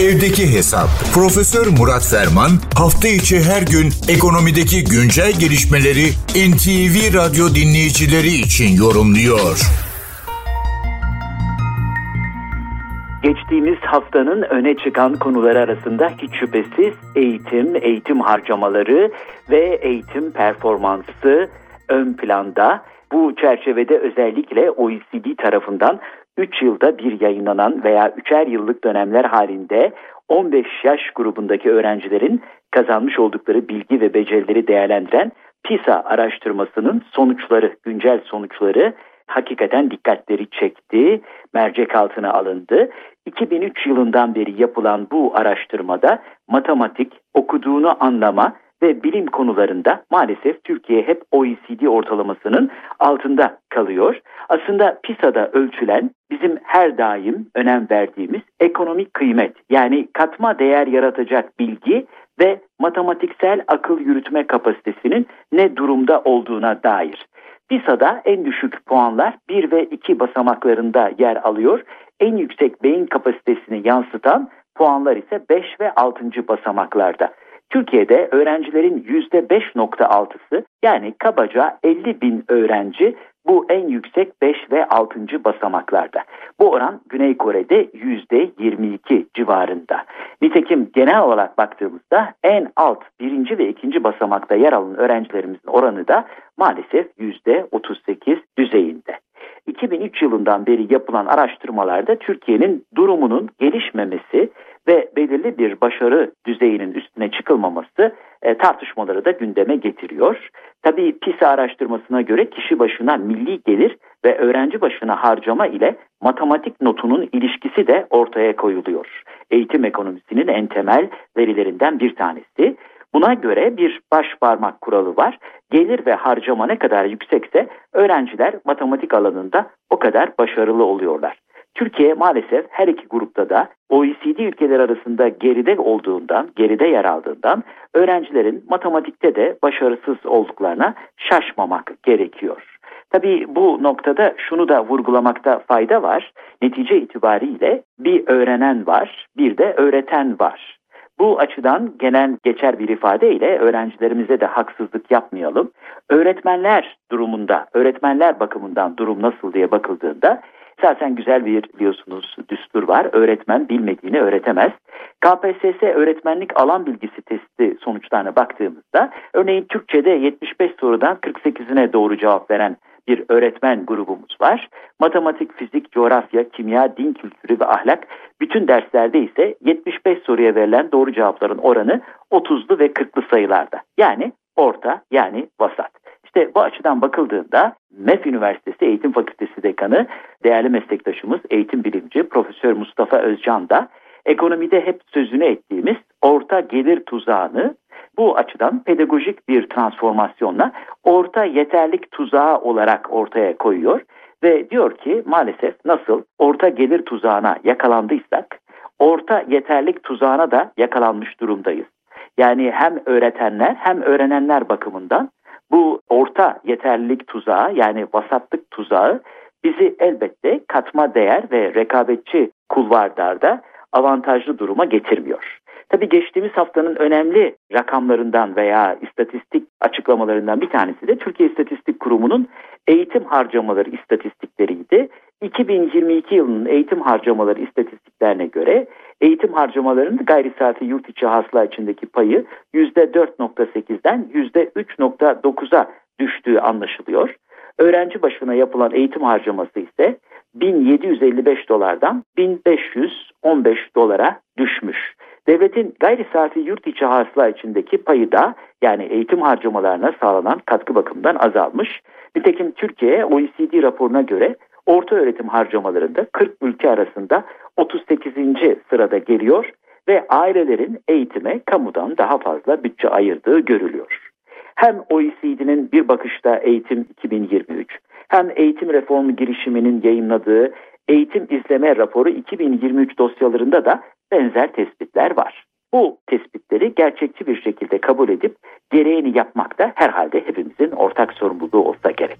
Evdeki Hesap. Profesör Murat Ferman hafta içi her gün ekonomideki güncel gelişmeleri NTV Radyo dinleyicileri için yorumluyor. Geçtiğimiz haftanın öne çıkan konuları arasında hiç şüphesiz eğitim, eğitim harcamaları ve eğitim performansı ön planda. Bu çerçevede özellikle OECD tarafından 3 yılda bir yayınlanan veya 3'er yıllık dönemler halinde 15 yaş grubundaki öğrencilerin kazanmış oldukları bilgi ve becerileri değerlendiren PISA araştırmasının sonuçları, güncel sonuçları hakikaten dikkatleri çekti, mercek altına alındı. 2003 yılından beri yapılan bu araştırmada matematik, okuduğunu anlama ve bilim konularında maalesef Türkiye hep OECD ortalamasının altında kalıyor. Aslında PISA'da ölçülen bizim her daim önem verdiğimiz ekonomik kıymet yani katma değer yaratacak bilgi ve matematiksel akıl yürütme kapasitesinin ne durumda olduğuna dair. PISA'da en düşük puanlar 1 ve 2 basamaklarında yer alıyor. En yüksek beyin kapasitesini yansıtan puanlar ise 5 ve 6. basamaklarda. Türkiye'de öğrencilerin %5.6'sı yani kabaca 50 bin öğrenci bu en yüksek 5 ve 6. basamaklarda. Bu oran Güney Kore'de %22 civarında. Nitekim genel olarak baktığımızda en alt birinci ve ikinci basamakta yer alan öğrencilerimizin oranı da maalesef %38 düzeyinde. 2003 yılından beri yapılan araştırmalarda Türkiye'nin durumunun gelişmemesi ve belirli bir başarı düzeyinin üstüne çıkılmaması e, tartışmaları da gündeme getiriyor. Tabii PISA araştırmasına göre kişi başına milli gelir ve öğrenci başına harcama ile matematik notunun ilişkisi de ortaya koyuluyor. Eğitim ekonomisinin en temel verilerinden bir tanesi. Buna göre bir baş parmak kuralı var. Gelir ve harcama ne kadar yüksekse öğrenciler matematik alanında o kadar başarılı oluyorlar. Türkiye maalesef her iki grupta da OECD ülkeler arasında geride olduğundan, geride yer aldığından öğrencilerin matematikte de başarısız olduklarına şaşmamak gerekiyor. Tabii bu noktada şunu da vurgulamakta fayda var. Netice itibariyle bir öğrenen var, bir de öğreten var. Bu açıdan genel geçer bir ifadeyle öğrencilerimize de haksızlık yapmayalım. Öğretmenler durumunda, öğretmenler bakımından durum nasıl diye bakıldığında Zaten güzel bir biliyorsunuz düstur var. Öğretmen bilmediğini öğretemez. KPSS öğretmenlik alan bilgisi testi sonuçlarına baktığımızda örneğin Türkçe'de 75 sorudan 48'ine doğru cevap veren bir öğretmen grubumuz var. Matematik, fizik, coğrafya, kimya, din kültürü ve ahlak bütün derslerde ise 75 soruya verilen doğru cevapların oranı 30'lu ve 40'lı sayılarda. Yani orta yani vasat. İşte bu açıdan bakıldığında MEF Üniversitesi Eğitim Fakültesi Dekanı değerli meslektaşımız eğitim bilimci Profesör Mustafa Özcan da ekonomide hep sözünü ettiğimiz orta gelir tuzağını bu açıdan pedagojik bir transformasyonla orta yeterlik tuzağı olarak ortaya koyuyor ve diyor ki maalesef nasıl orta gelir tuzağına yakalandıysak orta yeterlik tuzağına da yakalanmış durumdayız. Yani hem öğretenler hem öğrenenler bakımından bu orta yeterlilik tuzağı yani vasatlık tuzağı bizi elbette katma değer ve rekabetçi kulvarlarda avantajlı duruma getirmiyor. Tabi geçtiğimiz haftanın önemli rakamlarından veya istatistik açıklamalarından bir tanesi de Türkiye İstatistik Kurumu'nun eğitim harcamaları istatistikleriydi. 2022 yılının eğitim harcamaları istatistiklerine göre eğitim harcamalarının gayri safi yurt içi hasıla içindeki payı %4.8'den %3.9'a düştüğü anlaşılıyor. Öğrenci başına yapılan eğitim harcaması ise 1755 dolardan 1515 dolara düşmüş. Devletin gayri safi yurt içi hasıla içindeki payı da yani eğitim harcamalarına sağlanan katkı bakımından azalmış. Nitekim Türkiye OECD raporuna göre orta öğretim harcamalarında 40 ülke arasında 38. sırada geliyor ve ailelerin eğitime kamudan daha fazla bütçe ayırdığı görülüyor. Hem OECD'nin bir bakışta eğitim 2023 hem eğitim reformu girişiminin yayınladığı eğitim izleme raporu 2023 dosyalarında da benzer tespitler var. Bu tespitleri gerçekçi bir şekilde kabul edip gereğini yapmak da herhalde hepimizin ortak sorumluluğu olsa gerek.